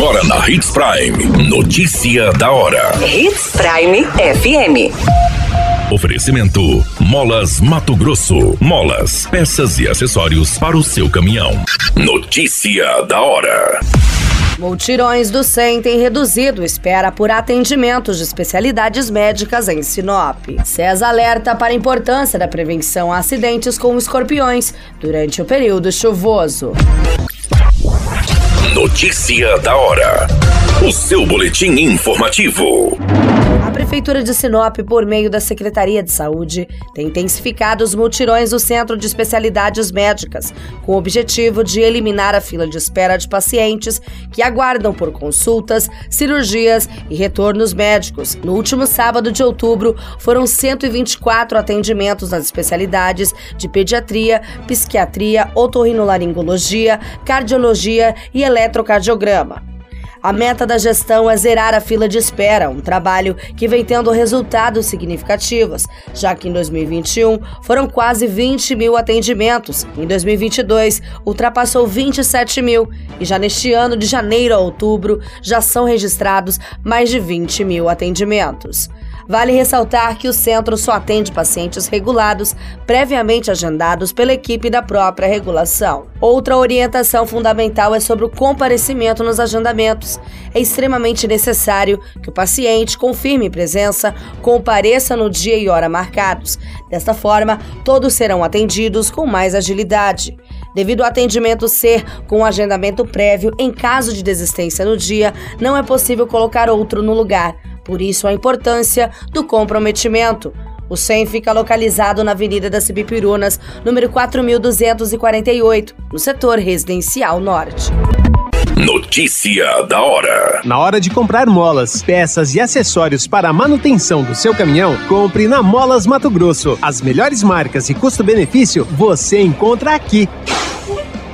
Agora na Hits Prime. Notícia da hora. Hits Prime FM. Oferecimento: Molas Mato Grosso. Molas, peças e acessórios para o seu caminhão. Notícia da hora. Multirões do SEM têm reduzido espera por atendimentos de especialidades médicas em Sinop. SES alerta para a importância da prevenção a acidentes com escorpiões durante o período chuvoso. Notícia da hora. O seu boletim informativo. A Prefeitura de Sinop, por meio da Secretaria de Saúde, tem intensificado os multirões do Centro de Especialidades Médicas, com o objetivo de eliminar a fila de espera de pacientes que aguardam por consultas, cirurgias e retornos médicos. No último sábado de outubro, foram 124 atendimentos nas especialidades de pediatria, psiquiatria, otorrinolaringologia, cardiologia e eletrocardiograma. A meta da gestão é zerar a fila de espera, um trabalho que vem tendo resultados significativos, já que em 2021 foram quase 20 mil atendimentos, em 2022 ultrapassou 27 mil e já neste ano, de janeiro a outubro, já são registrados mais de 20 mil atendimentos. Vale ressaltar que o centro só atende pacientes regulados, previamente agendados pela equipe da própria regulação. Outra orientação fundamental é sobre o comparecimento nos agendamentos. É extremamente necessário que o paciente confirme presença, compareça no dia e hora marcados. Desta forma, todos serão atendidos com mais agilidade. Devido ao atendimento ser com agendamento prévio, em caso de desistência no dia, não é possível colocar outro no lugar. Por isso, a importância do comprometimento. O SEM fica localizado na Avenida das Cibipirunas, número 4248, no setor residencial norte. Notícia da hora. Na hora de comprar molas, peças e acessórios para a manutenção do seu caminhão, compre na Molas Mato Grosso. As melhores marcas e custo-benefício você encontra aqui.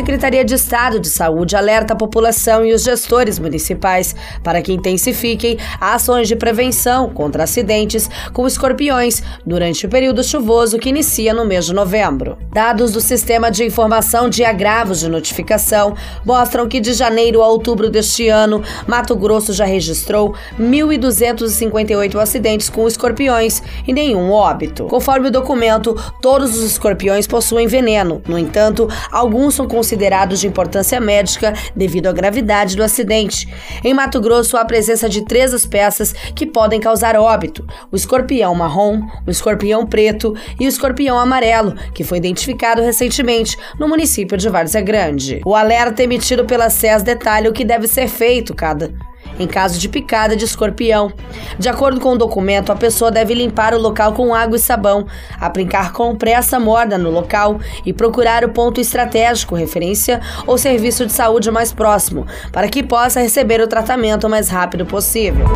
Secretaria de Estado de Saúde alerta a população e os gestores municipais para que intensifiquem ações de prevenção contra acidentes com escorpiões durante o período chuvoso que inicia no mês de novembro. Dados do Sistema de Informação de Agravos de Notificação mostram que de janeiro a outubro deste ano, Mato Grosso já registrou 1.258 acidentes com escorpiões e nenhum óbito. Conforme o documento, todos os escorpiões possuem veneno. No entanto, alguns são considerados de importância médica devido à gravidade do acidente. Em Mato Grosso, há a presença de três espécies que podem causar óbito: o escorpião marrom, o escorpião preto e o escorpião amarelo, que foi identificado recentemente no município de Várzea Grande. O alerta emitido pela SES detalha o que deve ser feito cada em caso de picada de escorpião. De acordo com o documento, a pessoa deve limpar o local com água e sabão, aplicar compressa morna no local e procurar o ponto estratégico, referência ou serviço de saúde mais próximo, para que possa receber o tratamento o mais rápido possível.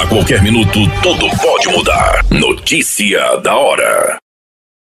A qualquer minuto, tudo pode mudar. Notícia da hora.